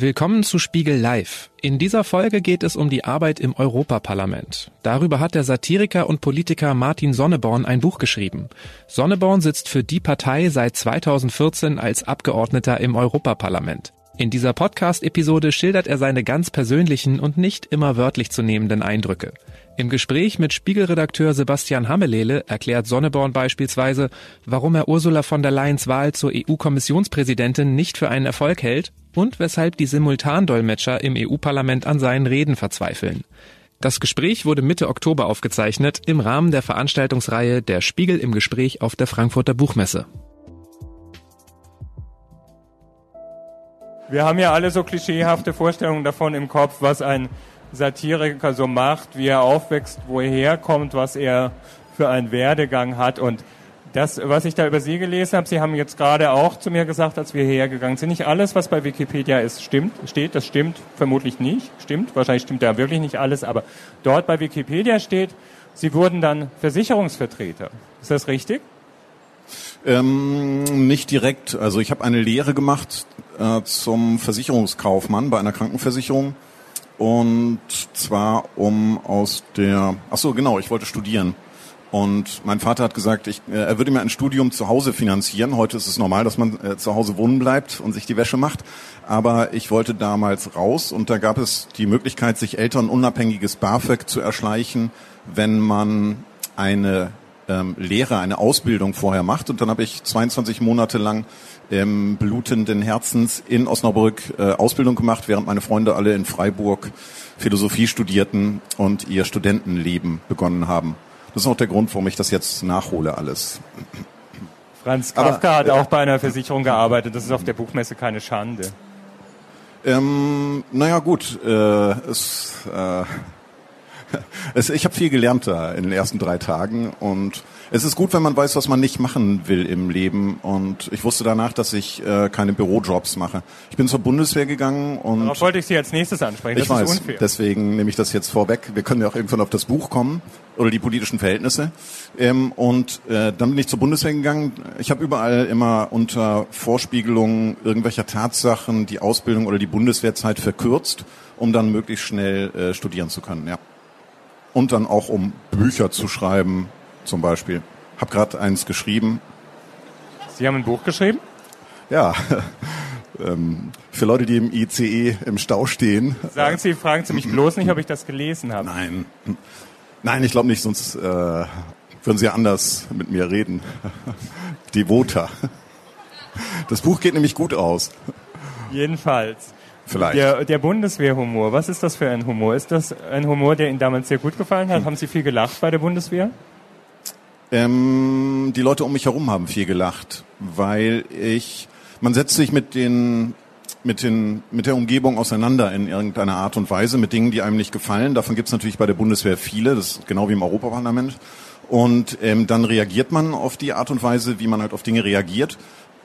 Willkommen zu Spiegel Live. In dieser Folge geht es um die Arbeit im Europaparlament. Darüber hat der Satiriker und Politiker Martin Sonneborn ein Buch geschrieben. Sonneborn sitzt für die Partei seit 2014 als Abgeordneter im Europaparlament. In dieser Podcast-Episode schildert er seine ganz persönlichen und nicht immer wörtlich zu nehmenden Eindrücke. Im Gespräch mit Spiegelredakteur Sebastian Hammelele erklärt Sonneborn beispielsweise, warum er Ursula von der Leyens Wahl zur EU-Kommissionspräsidentin nicht für einen Erfolg hält und weshalb die Simultandolmetscher im EU-Parlament an seinen Reden verzweifeln. Das Gespräch wurde Mitte Oktober aufgezeichnet im Rahmen der Veranstaltungsreihe Der Spiegel im Gespräch auf der Frankfurter Buchmesse. Wir haben ja alle so klischeehafte Vorstellungen davon im Kopf, was ein Satiriker so macht, wie er aufwächst, wo er herkommt, was er für einen Werdegang hat. Und das, was ich da über Sie gelesen habe, Sie haben jetzt gerade auch zu mir gesagt, als wir hergegangen sind, nicht alles, was bei Wikipedia ist, stimmt, steht, das stimmt vermutlich nicht, stimmt, wahrscheinlich stimmt da wirklich nicht alles, aber dort bei Wikipedia steht, Sie wurden dann Versicherungsvertreter. Ist das richtig? Ähm, nicht direkt. Also ich habe eine Lehre gemacht äh, zum Versicherungskaufmann bei einer Krankenversicherung. Und zwar um aus der, ach so genau, ich wollte studieren. Und mein Vater hat gesagt, ich, äh, er würde mir ein Studium zu Hause finanzieren. Heute ist es normal, dass man äh, zu Hause wohnen bleibt und sich die Wäsche macht. Aber ich wollte damals raus und da gab es die Möglichkeit, sich elternunabhängiges BAföG zu erschleichen, wenn man eine ähm, Lehre, eine Ausbildung vorher macht. Und dann habe ich 22 Monate lang ähm, blutenden Herzens in Osnabrück äh, Ausbildung gemacht, während meine Freunde alle in Freiburg Philosophie studierten und ihr Studentenleben begonnen haben. Das ist auch der Grund, warum ich das jetzt nachhole alles. Franz Kafka Aber, hat äh, auch bei einer Versicherung gearbeitet. Das ist auf der Buchmesse keine Schande. Ähm, naja gut, äh, es, äh, es, ich habe viel gelernt da in den ersten drei Tagen und es ist gut, wenn man weiß, was man nicht machen will im Leben. Und ich wusste danach, dass ich äh, keine Bürojobs mache. Ich bin zur Bundeswehr gegangen und. Darauf wollte ich Sie als nächstes ansprechen. Das ich weiß, unfair. deswegen nehme ich das jetzt vorweg. Wir können ja auch irgendwann auf das Buch kommen oder die politischen Verhältnisse. Ähm, und äh, dann bin ich zur Bundeswehr gegangen. Ich habe überall immer unter Vorspiegelung irgendwelcher Tatsachen die Ausbildung oder die Bundeswehrzeit verkürzt, um dann möglichst schnell äh, studieren zu können. Ja. Und dann auch um Bücher zu schreiben, zum Beispiel. Hab gerade eins geschrieben. Sie haben ein Buch geschrieben? Ja. Ähm, für Leute, die im ICE im Stau stehen. Sagen Sie, fragen Sie mich bloß nicht, ob ich das gelesen habe. Nein. Nein, ich glaube nicht, sonst äh, würden Sie anders mit mir reden. Devota. Das Buch geht nämlich gut aus. Jedenfalls. Vielleicht. Der, der Bundeswehrhumor, was ist das für ein Humor? Ist das ein Humor, der Ihnen damals sehr gut gefallen hat? Hm. Haben Sie viel gelacht bei der Bundeswehr? Ähm, die Leute um mich herum haben viel gelacht, weil ich, man setzt sich mit den, mit den, mit der Umgebung auseinander in irgendeiner Art und Weise, mit Dingen, die einem nicht gefallen. Davon gibt es natürlich bei der Bundeswehr viele, das ist genau wie im Europaparlament. Und ähm, dann reagiert man auf die Art und Weise, wie man halt auf Dinge reagiert.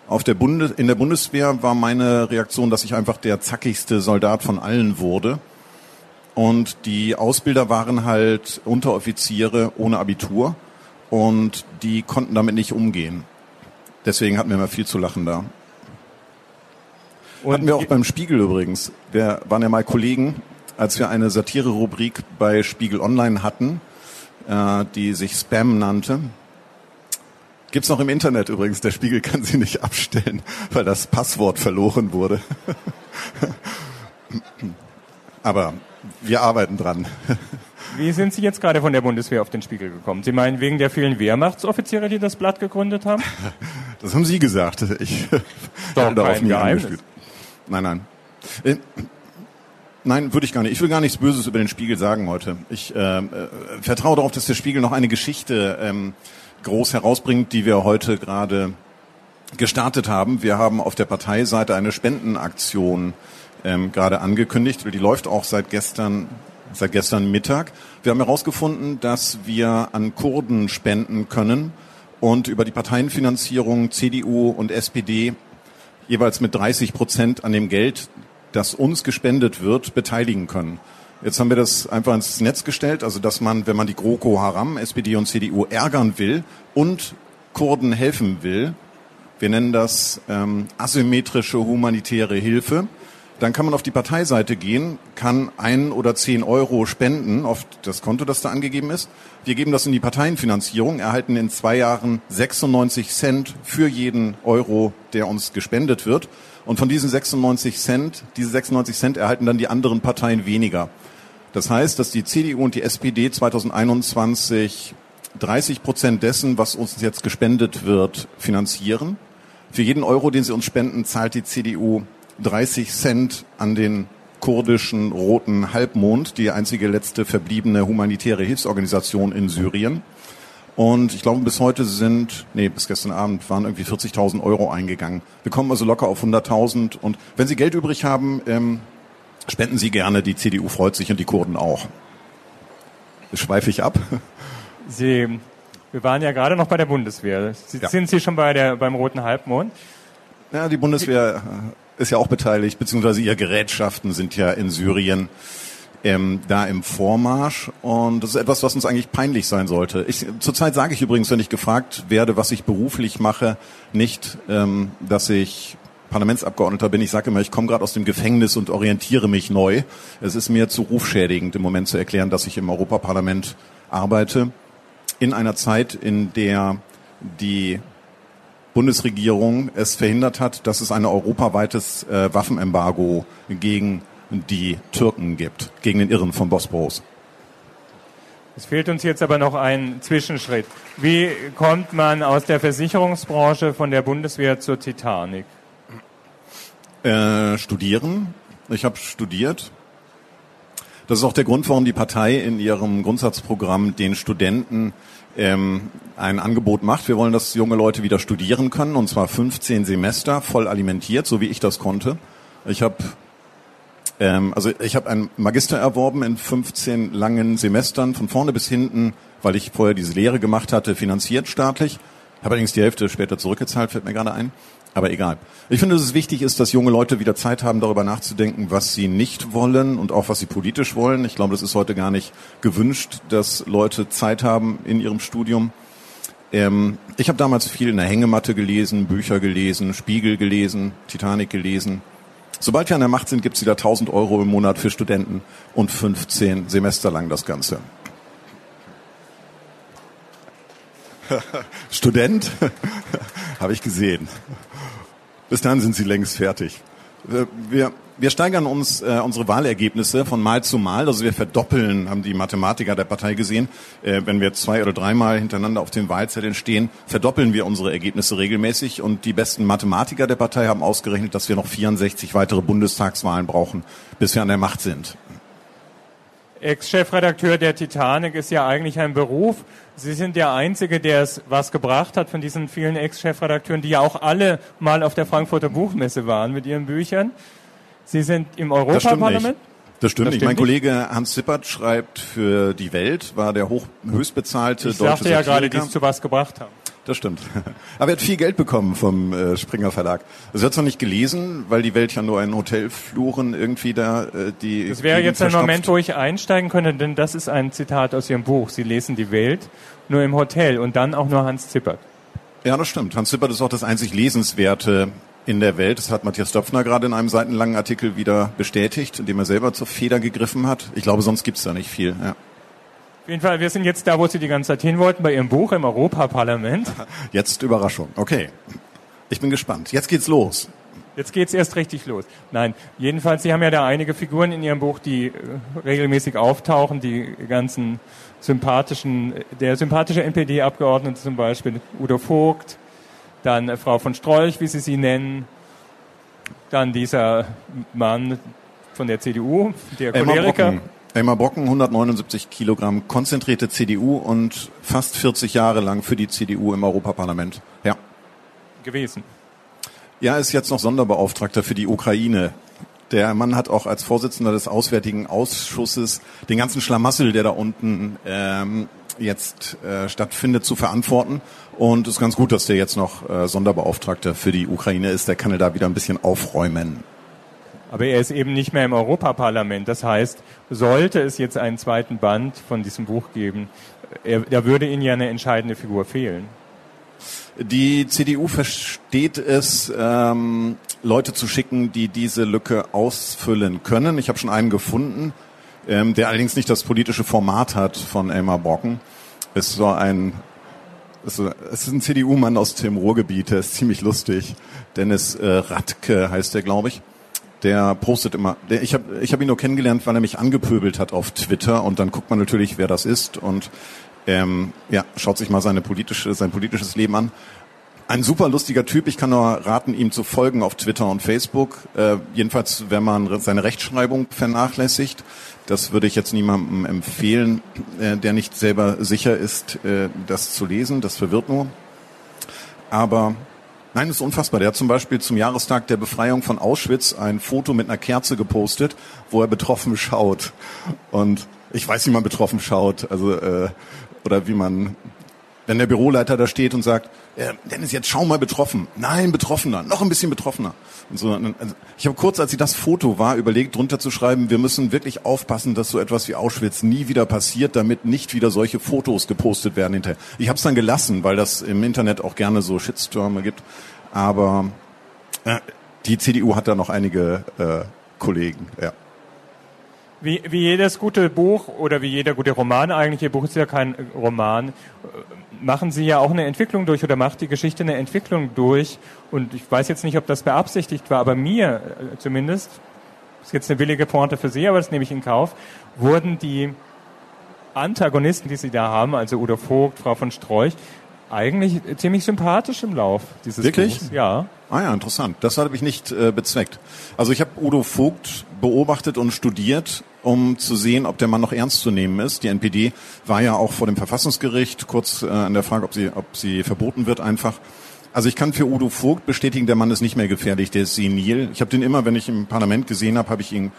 Auf der Bundes in der Bundeswehr war meine Reaktion, dass ich einfach der zackigste Soldat von allen wurde. Und die Ausbilder waren halt Unteroffiziere ohne Abitur und die konnten damit nicht umgehen. Deswegen hatten wir immer viel zu lachen da. Und hatten wir auch beim Spiegel übrigens. Wir waren ja mal Kollegen, als wir eine Satire-Rubrik bei Spiegel Online hatten, äh, die sich Spam nannte. Gibt's noch im Internet übrigens. Der Spiegel kann sie nicht abstellen, weil das Passwort verloren wurde. Aber wir arbeiten dran. Wie sind Sie jetzt gerade von der Bundeswehr auf den Spiegel gekommen? Sie meinen wegen der vielen Wehrmachtsoffiziere, die das Blatt gegründet haben? Das haben Sie gesagt. Ich Doch darauf nie angespielt. Nein, nein. Äh, nein, würde ich gar nicht. Ich will gar nichts Böses über den Spiegel sagen heute. Ich äh, äh, vertraue darauf, dass der Spiegel noch eine Geschichte ähm, groß herausbringt, die wir heute gerade gestartet haben. Wir haben auf der Parteiseite eine Spendenaktion ähm, gerade angekündigt. Die läuft auch seit gestern seit gestern Mittag. Wir haben herausgefunden, dass wir an Kurden spenden können und über die Parteienfinanzierung CDU und SPD jeweils mit 30 Prozent an dem Geld, das uns gespendet wird, beteiligen können. Jetzt haben wir das einfach ins Netz gestellt, also dass man, wenn man die GroKo Haram, SPD und CDU ärgern will und Kurden helfen will, wir nennen das ähm, asymmetrische humanitäre Hilfe, dann kann man auf die Parteiseite gehen, kann ein oder zehn Euro spenden auf das Konto, das da angegeben ist. Wir geben das in die Parteienfinanzierung, erhalten in zwei Jahren 96 Cent für jeden Euro, der uns gespendet wird. Und von diesen 96 Cent, diese 96 Cent erhalten dann die anderen Parteien weniger. Das heißt, dass die CDU und die SPD 2021 30 Prozent dessen, was uns jetzt gespendet wird, finanzieren. Für jeden Euro, den sie uns spenden, zahlt die CDU 30 Cent an den kurdischen Roten Halbmond, die einzige letzte verbliebene humanitäre Hilfsorganisation in Syrien. Und ich glaube, bis heute sind, nee, bis gestern Abend waren irgendwie 40.000 Euro eingegangen. Wir kommen also locker auf 100.000. Und wenn Sie Geld übrig haben, ähm, spenden Sie gerne. Die CDU freut sich und die Kurden auch. Schweife ich ab? Sie, wir waren ja gerade noch bei der Bundeswehr. Sie, ja. Sind Sie schon bei der, beim Roten Halbmond? Ja, die Bundeswehr ist ja auch beteiligt, beziehungsweise ihre Gerätschaften sind ja in Syrien ähm, da im Vormarsch. Und das ist etwas, was uns eigentlich peinlich sein sollte. Ich, zurzeit sage ich übrigens, wenn ich gefragt werde, was ich beruflich mache, nicht, ähm, dass ich Parlamentsabgeordneter bin. Ich sage immer, ich komme gerade aus dem Gefängnis und orientiere mich neu. Es ist mir zu rufschädigend, im Moment zu erklären, dass ich im Europaparlament arbeite. In einer Zeit, in der die Bundesregierung es verhindert hat, dass es ein europaweites äh, Waffenembargo gegen die Türken gibt, gegen den Irren vom Bosporus. Es fehlt uns jetzt aber noch ein Zwischenschritt. Wie kommt man aus der Versicherungsbranche von der Bundeswehr zur Titanic? Äh, studieren. Ich habe studiert. Das ist auch der Grund, warum die Partei in ihrem Grundsatzprogramm den Studenten ähm, ein Angebot macht. Wir wollen, dass junge Leute wieder studieren können, und zwar 15 Semester voll alimentiert, so wie ich das konnte. Ich habe ähm, also ich habe einen Magister erworben in 15 langen Semestern, von vorne bis hinten, weil ich vorher diese Lehre gemacht hatte, finanziert staatlich. Habe allerdings die Hälfte später zurückgezahlt, fällt mir gerade ein. Aber egal. Ich finde, dass es wichtig ist, dass junge Leute wieder Zeit haben, darüber nachzudenken, was sie nicht wollen und auch was sie politisch wollen. Ich glaube, das ist heute gar nicht gewünscht, dass Leute Zeit haben in ihrem Studium. Ähm, ich habe damals viel in der Hängematte gelesen, Bücher gelesen, Spiegel gelesen, Titanic gelesen. Sobald wir an der Macht sind, gibt es wieder 1000 Euro im Monat für Studenten und 15 Semester lang das Ganze. Student, habe ich gesehen. Bis dann sind sie längst fertig. Wir, wir steigern uns äh, unsere Wahlergebnisse von Mal zu Mal. Also wir verdoppeln, haben die Mathematiker der Partei gesehen. Äh, wenn wir zwei oder dreimal hintereinander auf den Wahlzetteln stehen, verdoppeln wir unsere Ergebnisse regelmäßig. Und die besten Mathematiker der Partei haben ausgerechnet, dass wir noch 64 weitere Bundestagswahlen brauchen, bis wir an der Macht sind. Ex-Chefredakteur der Titanic ist ja eigentlich ein Beruf. Sie sind der Einzige, der es was gebracht hat von diesen vielen Ex-Chefredakteuren, die ja auch alle mal auf der Frankfurter Buchmesse waren mit ihren Büchern. Sie sind im Europaparlament? Das stimmt das nicht. mein Kollege Hans Zippert schreibt für die Welt, war der hoch, höchstbezahlte ich deutsche Ich sagte ja gerade, die es zu was gebracht haben. Das stimmt. Aber er hat viel Geld bekommen vom äh, Springer Verlag. Also er hat es noch nicht gelesen, weil die Welt ja nur in Hotelfluren irgendwie da äh, die. Das wäre jetzt ein Moment, wo ich einsteigen könnte, denn das ist ein Zitat aus Ihrem Buch. Sie lesen die Welt nur im Hotel und dann auch nur Hans Zippert. Ja, das stimmt. Hans Zippert ist auch das einzig Lesenswerte in der Welt. Das hat Matthias Döpfner gerade in einem seitenlangen Artikel wieder bestätigt, indem er selber zur Feder gegriffen hat. Ich glaube, sonst gibt's da nicht viel. Ja. Auf jeden Fall, wir sind jetzt da, wo Sie die ganze Zeit hin wollten, bei Ihrem Buch im Europaparlament. Jetzt Überraschung. Okay. Ich bin gespannt. Jetzt geht's los. Jetzt geht's erst richtig los. Nein, jedenfalls, Sie haben ja da einige Figuren in Ihrem Buch, die äh, regelmäßig auftauchen, die ganzen sympathischen, der sympathische NPD-Abgeordnete zum Beispiel, Udo Vogt, dann Frau von Strolch, wie Sie sie nennen, dann dieser Mann von der CDU, der Choleriker. Elmar Brocken, 179 Kilogramm konzentrierte CDU und fast 40 Jahre lang für die CDU im Europaparlament. Ja. Gewesen. Ja, ist jetzt noch Sonderbeauftragter für die Ukraine. Der Mann hat auch als Vorsitzender des Auswärtigen Ausschusses den ganzen Schlamassel, der da unten ähm, jetzt äh, stattfindet, zu verantworten. Und es ist ganz gut, dass der jetzt noch äh, Sonderbeauftragter für die Ukraine ist. Der kann da wieder ein bisschen aufräumen. Aber er ist eben nicht mehr im Europaparlament. Das heißt, sollte es jetzt einen zweiten Band von diesem Buch geben, er, da würde Ihnen ja eine entscheidende Figur fehlen. Die CDU versteht es, ähm, Leute zu schicken, die diese Lücke ausfüllen können. Ich habe schon einen gefunden, ähm, der allerdings nicht das politische Format hat von Elmar Brocken. Es ist so ein, es ist ein CDU-Mann aus dem Ruhrgebiet, der ist ziemlich lustig. Dennis äh, Radke heißt der, glaube ich. Der postet immer. Der, ich habe ich hab ihn nur kennengelernt, weil er mich angepöbelt hat auf Twitter und dann guckt man natürlich, wer das ist und ähm, ja, schaut sich mal seine politische, sein politisches Leben an. Ein super lustiger Typ. Ich kann nur raten, ihm zu folgen auf Twitter und Facebook. Äh, jedenfalls, wenn man seine Rechtschreibung vernachlässigt. Das würde ich jetzt niemandem empfehlen, äh, der nicht selber sicher ist, äh, das zu lesen. Das verwirrt nur. Aber nein, das ist unfassbar. Der hat zum Beispiel zum Jahrestag der Befreiung von Auschwitz ein Foto mit einer Kerze gepostet, wo er betroffen schaut. Und ich weiß, wie man betroffen schaut. Also äh, oder wie man wenn der Büroleiter da steht und sagt, äh, Dennis, jetzt schau mal betroffen. Nein, betroffener, noch ein bisschen betroffener. Und so, also ich habe kurz, als ich das Foto war, überlegt, drunter zu schreiben, wir müssen wirklich aufpassen, dass so etwas wie Auschwitz nie wieder passiert, damit nicht wieder solche Fotos gepostet werden hinterher. Ich habe es dann gelassen, weil das im Internet auch gerne so Shitstürme gibt. Aber äh, die CDU hat da noch einige äh, Kollegen, ja. Wie, wie jedes gute Buch oder wie jeder gute Roman, eigentlich Ihr Buch ist ja kein Roman, machen Sie ja auch eine Entwicklung durch oder macht die Geschichte eine Entwicklung durch. Und ich weiß jetzt nicht, ob das beabsichtigt war, aber mir äh, zumindest, ist jetzt eine billige Pointe für Sie, aber das nehme ich in Kauf, wurden die Antagonisten, die Sie da haben, also Udo Vogt, Frau von Strolch, eigentlich ziemlich sympathisch im Lauf dieses Wirklich? Buchs. Ja. Ah ja, interessant. Das habe ich nicht äh, bezweckt. Also ich habe Udo Vogt beobachtet und studiert, um zu sehen, ob der Mann noch ernst zu nehmen ist. Die NPD war ja auch vor dem Verfassungsgericht kurz äh, an der Frage, ob sie, ob sie verboten wird einfach. Also ich kann für Udo Vogt bestätigen, der Mann ist nicht mehr gefährlich, der ist senil. Ich habe den immer, wenn ich im Parlament gesehen habe, habe ich ihn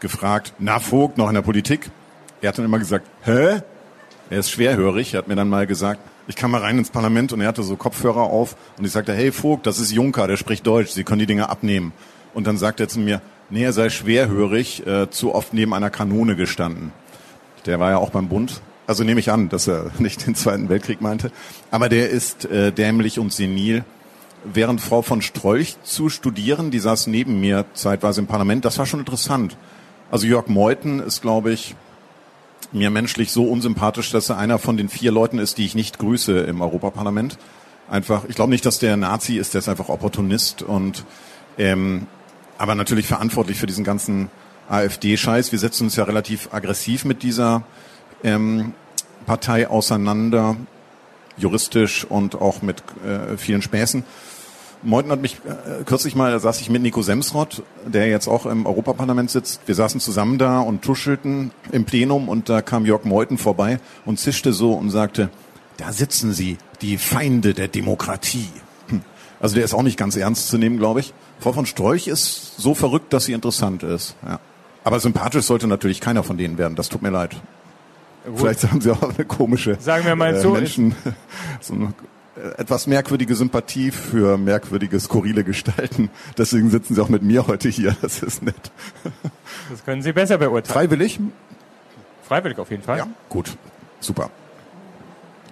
gefragt, na Vogt, noch in der Politik? Er hat dann immer gesagt, hä? Er ist schwerhörig. Er hat mir dann mal gesagt, ich kam mal rein ins Parlament und er hatte so Kopfhörer auf und ich sagte, hey Vogt, das ist Juncker, der spricht Deutsch, Sie können die Dinge abnehmen. Und dann sagt er zu mir, nee, er sei schwerhörig, äh, zu oft neben einer Kanone gestanden. Der war ja auch beim Bund. Also nehme ich an, dass er nicht den Zweiten Weltkrieg meinte. Aber der ist äh, dämlich und senil. Während Frau von Strolch zu studieren, die saß neben mir zeitweise im Parlament, das war schon interessant. Also Jörg Meuthen ist, glaube ich, mir menschlich so unsympathisch, dass er einer von den vier Leuten ist, die ich nicht grüße im Europaparlament. Einfach, ich glaube nicht, dass der Nazi ist, der ist einfach Opportunist und ähm, aber natürlich verantwortlich für diesen ganzen AfD-Scheiß. Wir setzen uns ja relativ aggressiv mit dieser ähm, Partei auseinander, juristisch und auch mit äh, vielen Späßen. Meuthen hat mich äh, kürzlich mal, da saß ich mit Nico Semsrott, der jetzt auch im Europaparlament sitzt. Wir saßen zusammen da und tuschelten im Plenum und da kam Jörg Meuthen vorbei und zischte so und sagte, da sitzen Sie, die Feinde der Demokratie. Hm. Also der ist auch nicht ganz ernst zu nehmen, glaube ich. Frau von Storch ist so verrückt, dass sie interessant ist. Ja. Aber sympathisch sollte natürlich keiner von denen werden. Das tut mir leid. Gut. Vielleicht haben sie auch eine komische Sagen wir mal äh, so, Menschen, so eine etwas merkwürdige Sympathie für merkwürdige, skurrile Gestalten. Deswegen sitzen Sie auch mit mir heute hier. Das ist nett. Das können Sie besser beurteilen. Freiwillig? Freiwillig auf jeden Fall. Ja, gut. Super.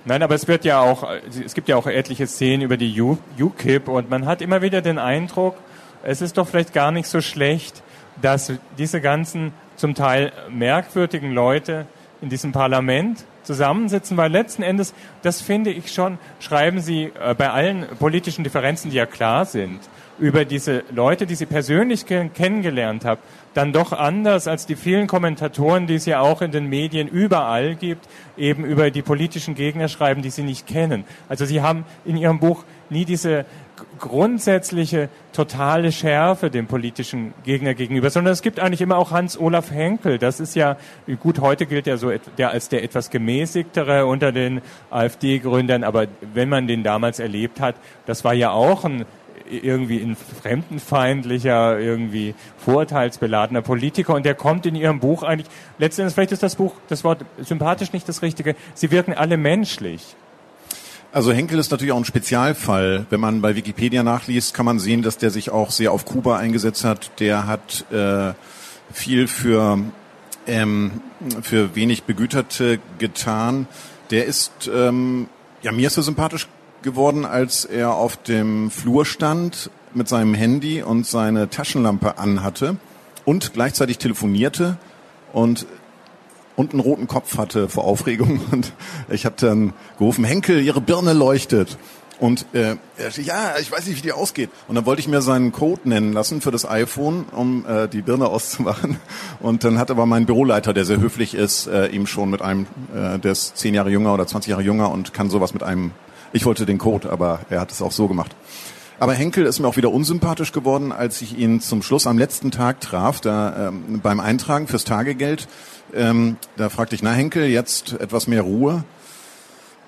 Nein, aber es wird ja auch, es gibt ja auch etliche Szenen über die UKIP und man hat immer wieder den Eindruck, es ist doch vielleicht gar nicht so schlecht, dass diese ganzen zum Teil merkwürdigen Leute in diesem Parlament zusammensitzen, weil letzten Endes, das finde ich schon, schreiben Sie äh, bei allen politischen Differenzen, die ja klar sind, über diese Leute, die Sie persönlich kennengelernt haben, dann doch anders als die vielen Kommentatoren, die es ja auch in den Medien überall gibt, eben über die politischen Gegner schreiben, die Sie nicht kennen. Also Sie haben in Ihrem Buch nie diese grundsätzliche totale Schärfe dem politischen Gegner gegenüber, sondern es gibt eigentlich immer auch Hans-Olaf Henkel. Das ist ja, gut, heute gilt er so der als der etwas gemäßigtere unter den AfD-Gründern, aber wenn man den damals erlebt hat, das war ja auch ein irgendwie ein fremdenfeindlicher, irgendwie vorurteilsbeladener Politiker und der kommt in ihrem Buch eigentlich, letztendlich vielleicht ist das Buch, das Wort sympathisch nicht das Richtige, sie wirken alle menschlich. Also Henkel ist natürlich auch ein Spezialfall. Wenn man bei Wikipedia nachliest, kann man sehen, dass der sich auch sehr auf Kuba eingesetzt hat. Der hat äh, viel für ähm, für wenig Begüterte getan. Der ist ähm, ja mir ist er sympathisch geworden, als er auf dem Flur stand mit seinem Handy und seine Taschenlampe anhatte und gleichzeitig telefonierte und und einen roten Kopf hatte vor Aufregung und ich habe dann gerufen, Henkel, Ihre Birne leuchtet. Und äh, er sagte, ja, ich weiß nicht, wie die ausgeht. Und dann wollte ich mir seinen Code nennen lassen für das iPhone, um äh, die Birne auszumachen. Und dann hat aber mein Büroleiter, der sehr höflich ist, äh, ihm schon mit einem, äh, der ist zehn Jahre jünger oder 20 Jahre jünger und kann sowas mit einem, ich wollte den Code, aber er hat es auch so gemacht. Aber Henkel ist mir auch wieder unsympathisch geworden, als ich ihn zum Schluss am letzten Tag traf, da ähm, beim Eintragen fürs Tagegeld. Ähm, da fragte ich, na Henkel, jetzt etwas mehr Ruhe.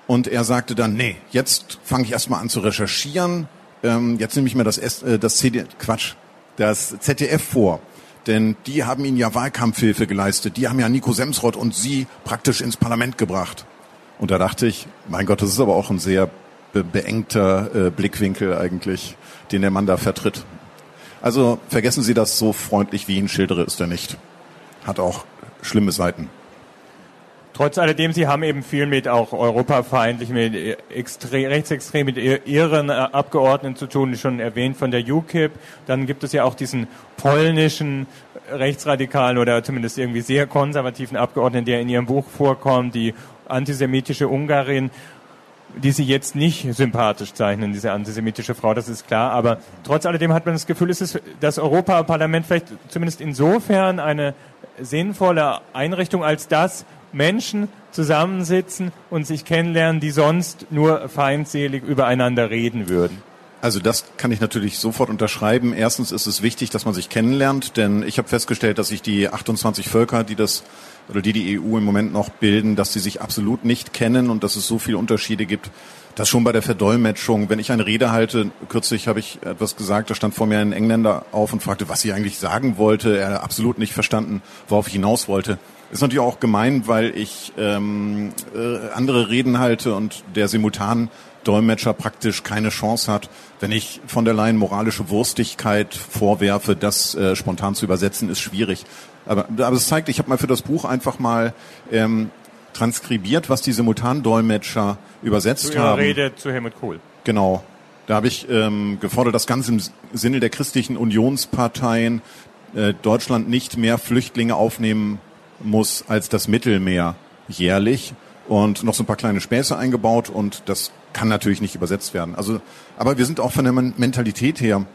Und er sagte dann, nee, jetzt fange ich erstmal an zu recherchieren. Ähm, jetzt nehme ich mir das, S äh, das CD, Quatsch, das ZDF vor. Denn die haben ihnen ja Wahlkampfhilfe geleistet. Die haben ja Nico Semsrott und sie praktisch ins Parlament gebracht. Und da dachte ich, mein Gott, das ist aber auch ein sehr be beengter äh, Blickwinkel eigentlich, den der Mann da vertritt. Also vergessen Sie das, so freundlich wie ihn schildere, ist er nicht. Hat auch schlimme Seiten. Trotz alledem, Sie haben eben viel mit auch europafeindlich, mit extre rechtsextrem, mit Ihren äh, Abgeordneten zu tun, schon erwähnt von der UKIP. Dann gibt es ja auch diesen polnischen rechtsradikalen oder zumindest irgendwie sehr konservativen Abgeordneten, der in Ihrem Buch vorkommt, die antisemitische Ungarin die sie jetzt nicht sympathisch zeichnen, diese antisemitische Frau, das ist klar. Aber trotz alledem hat man das Gefühl, es ist das Europaparlament vielleicht zumindest insofern eine sinnvolle Einrichtung, als dass Menschen zusammensitzen und sich kennenlernen, die sonst nur feindselig übereinander reden würden. Also das kann ich natürlich sofort unterschreiben. Erstens ist es wichtig, dass man sich kennenlernt, denn ich habe festgestellt, dass sich die 28 Völker, die das oder die die EU im Moment noch bilden, dass sie sich absolut nicht kennen und dass es so viele Unterschiede gibt. Das schon bei der Verdolmetschung. Wenn ich eine Rede halte, kürzlich habe ich etwas gesagt, da stand vor mir ein Engländer auf und fragte, was ich eigentlich sagen wollte. Er hat absolut nicht verstanden, worauf ich hinaus wollte. Ist natürlich auch gemein, weil ich ähm, äh, andere Reden halte und der simultan Dolmetscher praktisch keine Chance hat. Wenn ich von der Leyen moralische Wurstigkeit vorwerfe, das äh, spontan zu übersetzen, ist schwierig. Aber, aber es zeigt, ich habe mal für das Buch einfach mal ähm, transkribiert, was die Simultandolmetscher übersetzt zu haben. Rede zu Helmut Kohl. Genau. Da habe ich ähm, gefordert, dass ganz im Sinne der christlichen Unionsparteien äh, Deutschland nicht mehr Flüchtlinge aufnehmen muss als das Mittelmeer jährlich und noch so ein paar kleine Späße eingebaut und das kann natürlich nicht übersetzt werden. Also, aber wir sind auch von der Mentalität her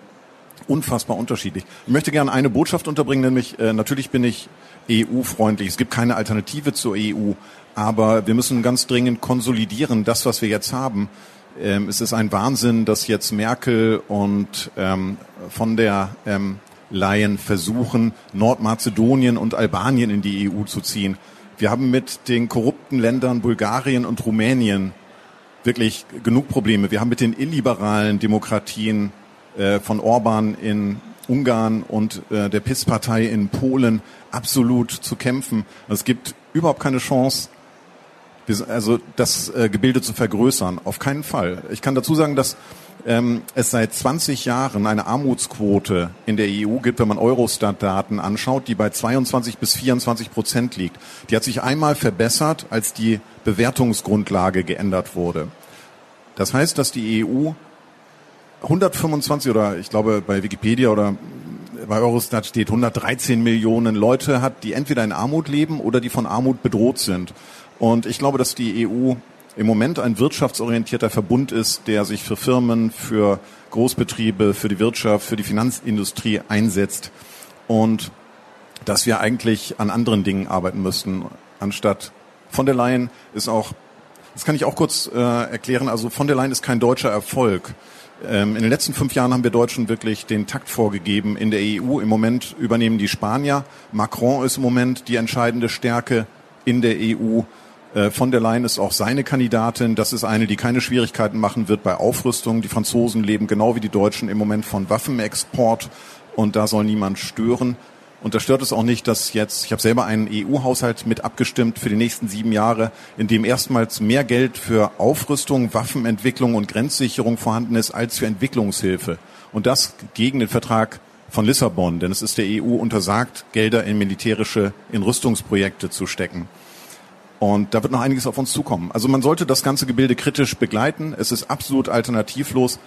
unfassbar unterschiedlich. Ich möchte gerne eine Botschaft unterbringen, nämlich äh, natürlich bin ich EU-freundlich. Es gibt keine Alternative zur EU, aber wir müssen ganz dringend konsolidieren, das, was wir jetzt haben. Ähm, es ist ein Wahnsinn, dass jetzt Merkel und ähm, von der ähm, Leyen versuchen, Nordmazedonien und Albanien in die EU zu ziehen. Wir haben mit den korrupten Ländern Bulgarien und Rumänien wirklich genug Probleme. Wir haben mit den illiberalen Demokratien äh, von Orban in Ungarn und äh, der PIS-Partei in Polen absolut zu kämpfen. Es gibt überhaupt keine Chance, also das äh, Gebilde zu vergrößern. Auf keinen Fall. Ich kann dazu sagen, dass ähm, es seit 20 Jahren eine Armutsquote in der EU gibt, wenn man Eurostat-Daten anschaut, die bei 22 bis 24 Prozent liegt. Die hat sich einmal verbessert, als die Bewertungsgrundlage geändert wurde. Das heißt, dass die EU 125 oder ich glaube bei Wikipedia oder bei Eurostat steht 113 Millionen Leute hat, die entweder in Armut leben oder die von Armut bedroht sind. Und ich glaube, dass die EU im Moment ein wirtschaftsorientierter Verbund ist, der sich für Firmen, für Großbetriebe, für die Wirtschaft, für die Finanzindustrie einsetzt und dass wir eigentlich an anderen Dingen arbeiten müssten, anstatt von der Leyen ist auch, das kann ich auch kurz äh, erklären, also von der Leyen ist kein deutscher Erfolg. Ähm, in den letzten fünf Jahren haben wir Deutschen wirklich den Takt vorgegeben in der EU. Im Moment übernehmen die Spanier. Macron ist im Moment die entscheidende Stärke in der EU. Äh, von der Leyen ist auch seine Kandidatin. Das ist eine, die keine Schwierigkeiten machen wird bei Aufrüstung. Die Franzosen leben genau wie die Deutschen im Moment von Waffenexport und da soll niemand stören. Und da stört es auch nicht, dass jetzt, ich habe selber einen EU-Haushalt mit abgestimmt für die nächsten sieben Jahre, in dem erstmals mehr Geld für Aufrüstung, Waffenentwicklung und Grenzsicherung vorhanden ist als für Entwicklungshilfe. Und das gegen den Vertrag von Lissabon, denn es ist der EU untersagt, Gelder in militärische, in Rüstungsprojekte zu stecken. Und da wird noch einiges auf uns zukommen. Also man sollte das ganze Gebilde kritisch begleiten. Es ist absolut alternativlos.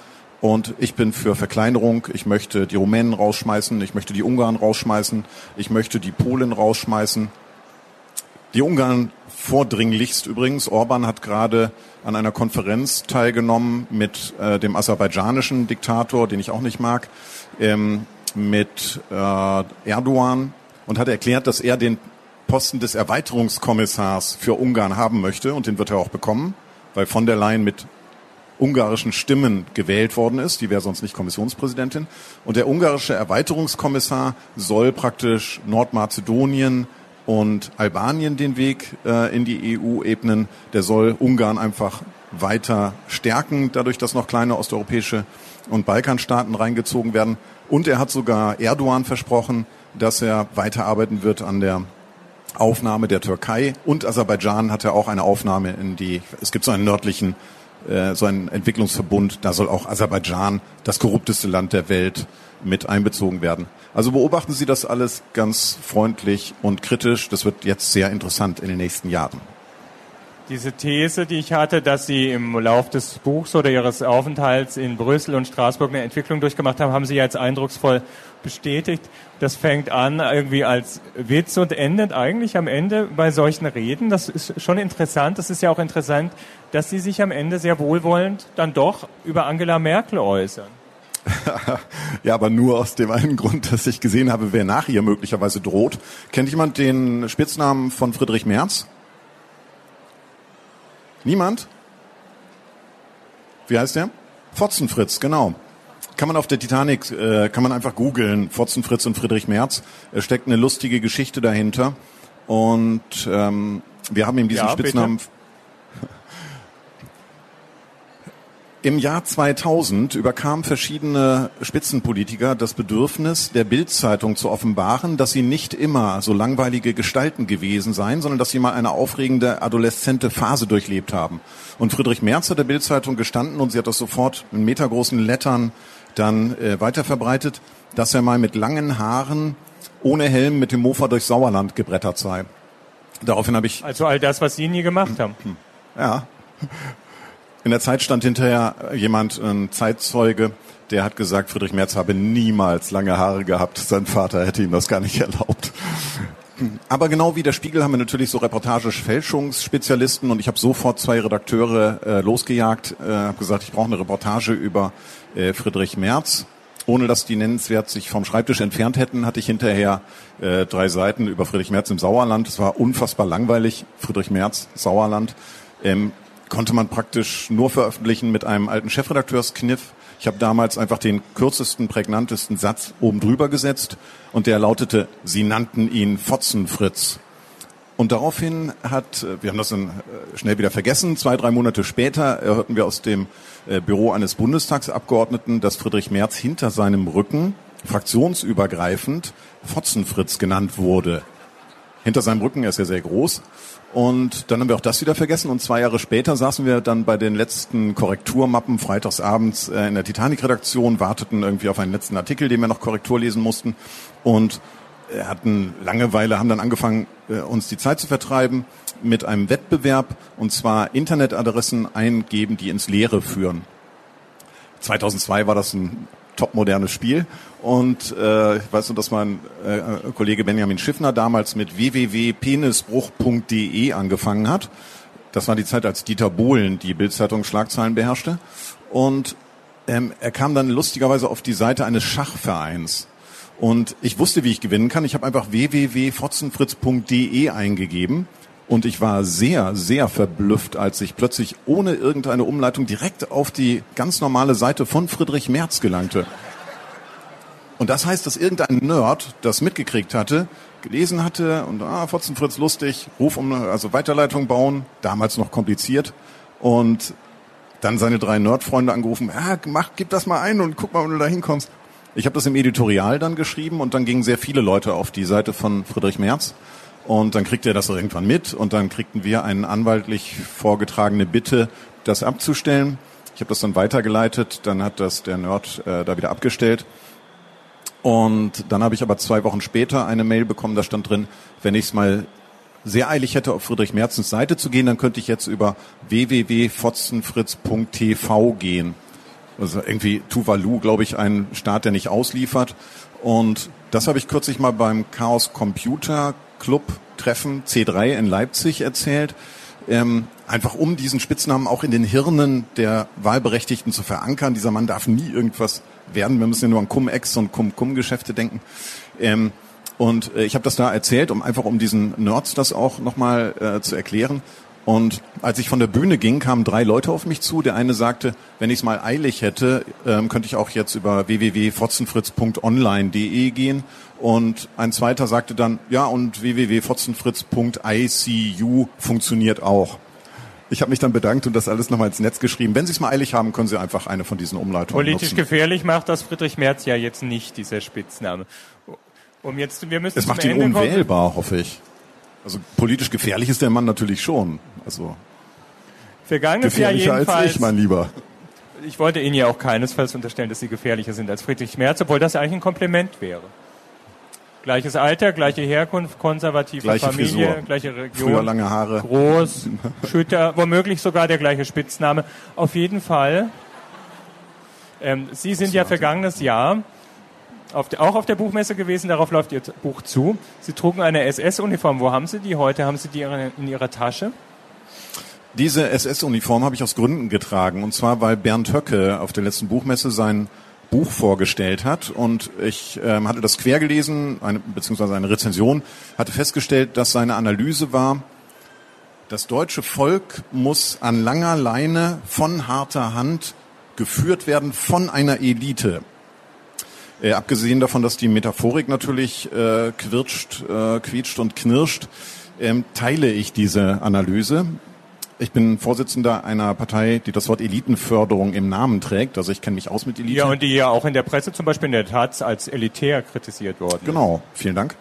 Und ich bin für Verkleinerung. Ich möchte die Rumänen rausschmeißen. Ich möchte die Ungarn rausschmeißen. Ich möchte die Polen rausschmeißen. Die Ungarn vordringlichst übrigens. Orban hat gerade an einer Konferenz teilgenommen mit äh, dem aserbaidschanischen Diktator, den ich auch nicht mag, ähm, mit äh, Erdogan und hat erklärt, dass er den Posten des Erweiterungskommissars für Ungarn haben möchte und den wird er auch bekommen, weil von der Leyen mit ungarischen Stimmen gewählt worden ist. Die wäre sonst nicht Kommissionspräsidentin. Und der ungarische Erweiterungskommissar soll praktisch Nordmazedonien und Albanien den Weg äh, in die EU ebnen. Der soll Ungarn einfach weiter stärken, dadurch, dass noch kleine osteuropäische und Balkanstaaten reingezogen werden. Und er hat sogar Erdogan versprochen, dass er weiterarbeiten wird an der Aufnahme der Türkei und Aserbaidschan hat er auch eine Aufnahme in die, es gibt so einen nördlichen, äh, so einen Entwicklungsverbund, da soll auch Aserbaidschan, das korrupteste Land der Welt, mit einbezogen werden. Also beobachten Sie das alles ganz freundlich und kritisch. Das wird jetzt sehr interessant in den nächsten Jahren. Diese These, die ich hatte, dass Sie im Lauf des Buchs oder Ihres Aufenthalts in Brüssel und Straßburg eine Entwicklung durchgemacht haben, haben Sie jetzt eindrucksvoll bestätigt. Das fängt an irgendwie als Witz und endet eigentlich am Ende bei solchen Reden. Das ist schon interessant. Das ist ja auch interessant, dass Sie sich am Ende sehr wohlwollend dann doch über Angela Merkel äußern. ja, aber nur aus dem einen Grund, dass ich gesehen habe, wer nach ihr möglicherweise droht. Kennt jemand den Spitznamen von Friedrich Merz? Niemand? Wie heißt der? Fotzenfritz, genau. Kann man auf der Titanic, äh, kann man einfach googeln, Fotzenfritz und Friedrich Merz. Es steckt eine lustige Geschichte dahinter. Und ähm, wir haben ihm diesen ja, Spitznamen. Bitte? Im Jahr 2000 überkamen verschiedene Spitzenpolitiker das Bedürfnis, der Bildzeitung zu offenbaren, dass sie nicht immer so langweilige Gestalten gewesen seien, sondern dass sie mal eine aufregende adoleszente Phase durchlebt haben. Und Friedrich Merz hat der Bildzeitung gestanden und sie hat das sofort in metergroßen Lettern dann äh, weiterverbreitet, dass er mal mit langen Haaren ohne Helm mit dem Mofa durch Sauerland gebrettert sei. Daraufhin habe ich also all das, was Sie nie gemacht haben. Ja. In der Zeit stand hinterher jemand, ein Zeitzeuge, der hat gesagt, Friedrich Merz habe niemals lange Haare gehabt. Sein Vater hätte ihm das gar nicht erlaubt. Aber genau wie der Spiegel haben wir natürlich so Reportage-Fälschungsspezialisten und ich habe sofort zwei Redakteure äh, losgejagt, äh, habe gesagt, ich brauche eine Reportage über äh, Friedrich Merz. Ohne dass die nennenswert sich vom Schreibtisch entfernt hätten, hatte ich hinterher äh, drei Seiten über Friedrich Merz im Sauerland. Es war unfassbar langweilig. Friedrich Merz, Sauerland. Ähm, konnte man praktisch nur veröffentlichen mit einem alten Chefredakteurskniff. Ich habe damals einfach den kürzesten, prägnantesten Satz oben drüber gesetzt und der lautete, Sie nannten ihn Fotzenfritz. Und daraufhin hat, äh, wir haben das dann äh, schnell wieder vergessen, zwei, drei Monate später hörten wir aus dem äh, Büro eines Bundestagsabgeordneten, dass Friedrich Merz hinter seinem Rücken fraktionsübergreifend Fotzenfritz genannt wurde. Hinter seinem Rücken, er ist ja sehr groß, und dann haben wir auch das wieder vergessen. Und zwei Jahre später saßen wir dann bei den letzten Korrekturmappen freitagsabends äh, in der Titanic-Redaktion, warteten irgendwie auf einen letzten Artikel, den wir noch Korrektur lesen mussten. Und äh, hatten Langeweile, haben dann angefangen, äh, uns die Zeit zu vertreiben mit einem Wettbewerb, und zwar Internetadressen eingeben, die ins Leere führen. 2002 war das ein topmodernes Spiel. Und äh, ich weiß nur, dass mein äh, Kollege Benjamin Schiffner damals mit www.penisbruch.de angefangen hat. Das war die Zeit, als Dieter Bohlen die Bildzeitung Schlagzeilen beherrschte. Und ähm, er kam dann lustigerweise auf die Seite eines Schachvereins. Und ich wusste, wie ich gewinnen kann. Ich habe einfach www.fotzenfritz.de eingegeben und ich war sehr, sehr verblüfft, als ich plötzlich ohne irgendeine Umleitung direkt auf die ganz normale Seite von Friedrich Merz gelangte. Und das heißt, dass irgendein Nerd das mitgekriegt hatte, gelesen hatte und ah, Fotzenfritz lustig, Ruf um also Weiterleitung bauen, damals noch kompliziert und dann seine drei Nerdfreunde angerufen, ah, mach, gib das mal ein und guck mal, wenn du da hinkommst. Ich habe das im Editorial dann geschrieben und dann gingen sehr viele Leute auf die Seite von Friedrich Merz und dann kriegt er das irgendwann mit und dann kriegten wir eine anwaltlich vorgetragene Bitte, das abzustellen. Ich habe das dann weitergeleitet, dann hat das der Nerd äh, da wieder abgestellt. Und dann habe ich aber zwei Wochen später eine Mail bekommen, da stand drin, wenn ich es mal sehr eilig hätte, auf Friedrich Merzens Seite zu gehen, dann könnte ich jetzt über www.fotzenfritz.tv gehen. Also irgendwie Tuvalu, glaube ich, ein Staat, der nicht ausliefert. Und das habe ich kürzlich mal beim Chaos Computer Club Treffen C3 in Leipzig erzählt. Ähm, einfach um diesen Spitznamen auch in den Hirnen der Wahlberechtigten zu verankern. Dieser Mann darf nie irgendwas werden. Wir müssen ja nur an Cum-Ex und Cum-Cum-Geschäfte denken. Ähm, und äh, ich habe das da erzählt, um einfach um diesen Nerds das auch nochmal äh, zu erklären. Und als ich von der Bühne ging, kamen drei Leute auf mich zu. Der eine sagte, wenn ich es mal eilig hätte, ähm, könnte ich auch jetzt über www.fotzenfritz.online.de gehen. Und ein zweiter sagte dann, ja, und www.fotzenfritz.icu funktioniert auch. Ich habe mich dann bedankt und das alles nochmal ins Netz geschrieben. Wenn Sie es mal eilig haben, können Sie einfach eine von diesen Umleitungen Politisch nutzen. gefährlich macht das Friedrich Merz ja jetzt nicht, dieser Spitzname. Um jetzt, wir müssen Es macht ihn Ende kommen. unwählbar, hoffe ich. Also politisch gefährlich ist der Mann natürlich schon. Also Vergangenes Jahr gefährlicher als jedenfalls. ich, mein Lieber. ich wollte Ihnen ja auch keinesfalls unterstellen, dass Sie gefährlicher sind als Friedrich Merz, obwohl das eigentlich ein Kompliment wäre. Gleiches Alter, gleiche Herkunft, konservative Gleiche Familie, Frisur. gleiche Region. Früher lange Haare. Groß, Schütter, womöglich sogar der gleiche Spitzname. Auf jeden Fall. Ähm, Sie sind ja vergangenes Jahr auf der, auch auf der Buchmesse gewesen, darauf läuft Ihr Buch zu. Sie trugen eine SS-Uniform. Wo haben Sie die heute? Haben Sie die in in Ihrer Tasche? Diese SS-Uniform habe ich aus Gründen getragen. Und zwar, weil Bernd Höcke auf der letzten Buchmesse sein Buch vorgestellt hat. Und ich ähm, hatte das quer gelesen, eine, beziehungsweise eine Rezension, hatte festgestellt, dass seine Analyse war, das deutsche Volk muss an langer Leine von harter Hand geführt werden von einer Elite. Äh, abgesehen davon, dass die Metaphorik natürlich äh, quirtscht, äh, quietscht und knirscht, ähm, teile ich diese Analyse. Ich bin Vorsitzender einer Partei, die das Wort Elitenförderung im Namen trägt. Also ich kenne mich aus mit Elite. Ja, und die ja auch in der Presse, zum Beispiel in der Taz, als elitär kritisiert worden. ist. Genau, vielen Dank.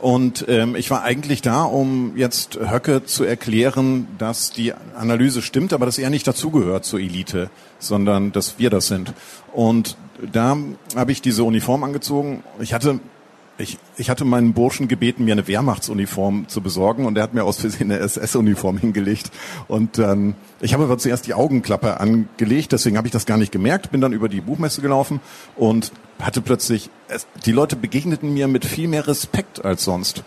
Und ähm, ich war eigentlich da, um jetzt Höcke zu erklären, dass die Analyse stimmt, aber dass er nicht dazugehört zur Elite, sondern dass wir das sind. Und da habe ich diese Uniform angezogen. Ich hatte ich, ich hatte meinen Burschen gebeten, mir eine Wehrmachtsuniform zu besorgen und er hat mir aus Versehen eine SS-Uniform hingelegt. Und ähm, ich habe aber zuerst die Augenklappe angelegt, deswegen habe ich das gar nicht gemerkt, bin dann über die Buchmesse gelaufen und hatte plötzlich, es, die Leute begegneten mir mit viel mehr Respekt als sonst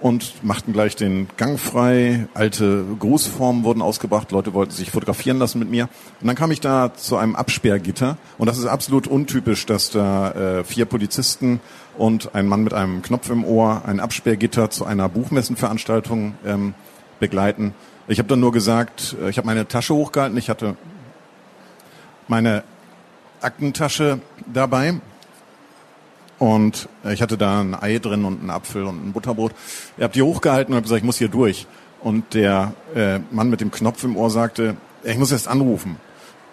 und machten gleich den Gang frei. Alte Grußformen wurden ausgebracht. Leute wollten sich fotografieren lassen mit mir. Und dann kam ich da zu einem Absperrgitter. Und das ist absolut untypisch, dass da äh, vier Polizisten und ein Mann mit einem Knopf im Ohr ein Absperrgitter zu einer Buchmessenveranstaltung ähm, begleiten. Ich habe dann nur gesagt, äh, ich habe meine Tasche hochgehalten. Ich hatte meine Aktentasche dabei und ich hatte da ein Ei drin und einen Apfel und ein Butterbrot. Ich habe die hochgehalten und habe gesagt, ich muss hier durch. Und der äh, Mann mit dem Knopf im Ohr sagte, ich muss erst anrufen.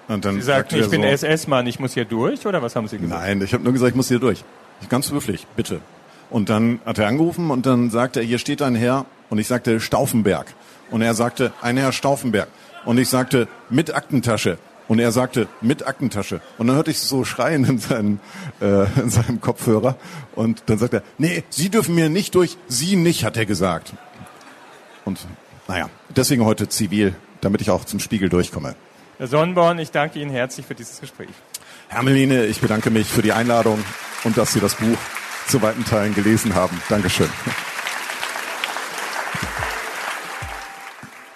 Und dann Sie sagten, sagte ich bin so, SS-Mann, ich muss hier durch, oder was haben Sie gesagt? Nein, ich habe nur gesagt, ich muss hier durch. Ganz höflich, bitte. Und dann hat er angerufen und dann sagte er, hier steht ein Herr. Und ich sagte, Stauffenberg. Und er sagte, ein Herr Stauffenberg. Und ich sagte, mit Aktentasche. Und er sagte, mit Aktentasche. Und dann hörte ich so schreien in, seinen, äh, in seinem Kopfhörer. Und dann sagt er, nee, Sie dürfen mir nicht durch, Sie nicht, hat er gesagt. Und naja, deswegen heute zivil, damit ich auch zum Spiegel durchkomme. Herr Sonnenborn, ich danke Ihnen herzlich für dieses Gespräch. Hermeline, ich bedanke mich für die Einladung und dass Sie das Buch zu weiten Teilen gelesen haben. Dankeschön.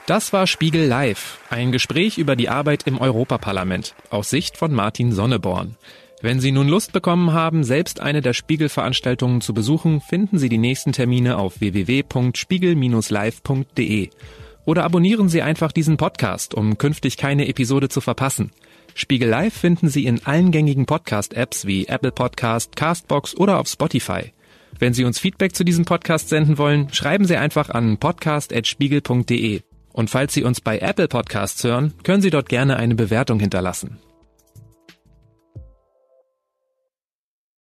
Das war Spiegel Live, ein Gespräch über die Arbeit im Europaparlament aus Sicht von Martin Sonneborn. Wenn Sie nun Lust bekommen haben, selbst eine der Spiegel-Veranstaltungen zu besuchen, finden Sie die nächsten Termine auf www.spiegel-live.de. Oder abonnieren Sie einfach diesen Podcast, um künftig keine Episode zu verpassen. Spiegel Live finden Sie in allen gängigen Podcast-Apps wie Apple Podcast, Castbox oder auf Spotify. Wenn Sie uns Feedback zu diesem Podcast senden wollen, schreiben Sie einfach an podcast.spiegel.de. Und falls Sie uns bei Apple Podcasts hören, können Sie dort gerne eine Bewertung hinterlassen.